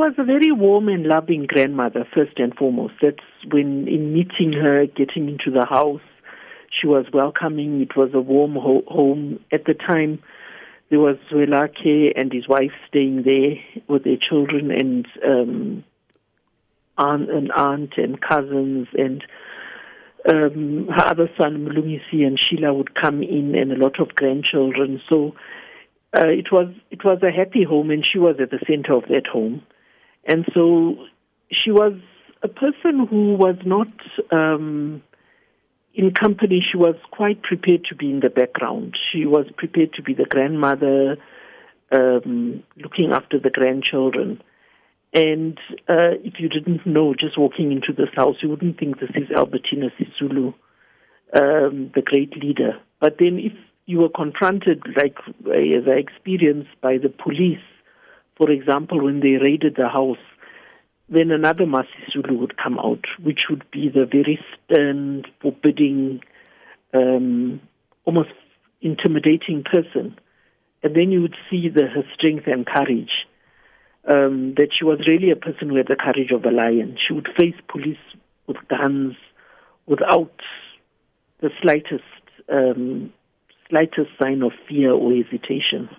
was a very warm and loving grandmother, first and foremost. That's when, in meeting her, getting into the house, she was welcoming. It was a warm ho- home. At the time, there was Zwelakhe and his wife staying there with their children and um, aunt and aunt and cousins and um, her other son Mlungisi and Sheila would come in and a lot of grandchildren. So uh, it was it was a happy home, and she was at the center of that home. And so she was a person who was not um, in company. She was quite prepared to be in the background. She was prepared to be the grandmother, um, looking after the grandchildren. And uh, if you didn't know, just walking into this house, you wouldn't think this is Albertina Sisulu, um, the great leader. But then if you were confronted, like as I experienced, by the police, for example, when they raided the house, then another MaSisulu would come out, which would be the very stern, forbidding, um, almost intimidating person. And then you would see the, her strength and courage um, that she was really a person who had the courage of a lion. She would face police with guns without the slightest um, slightest sign of fear or hesitation.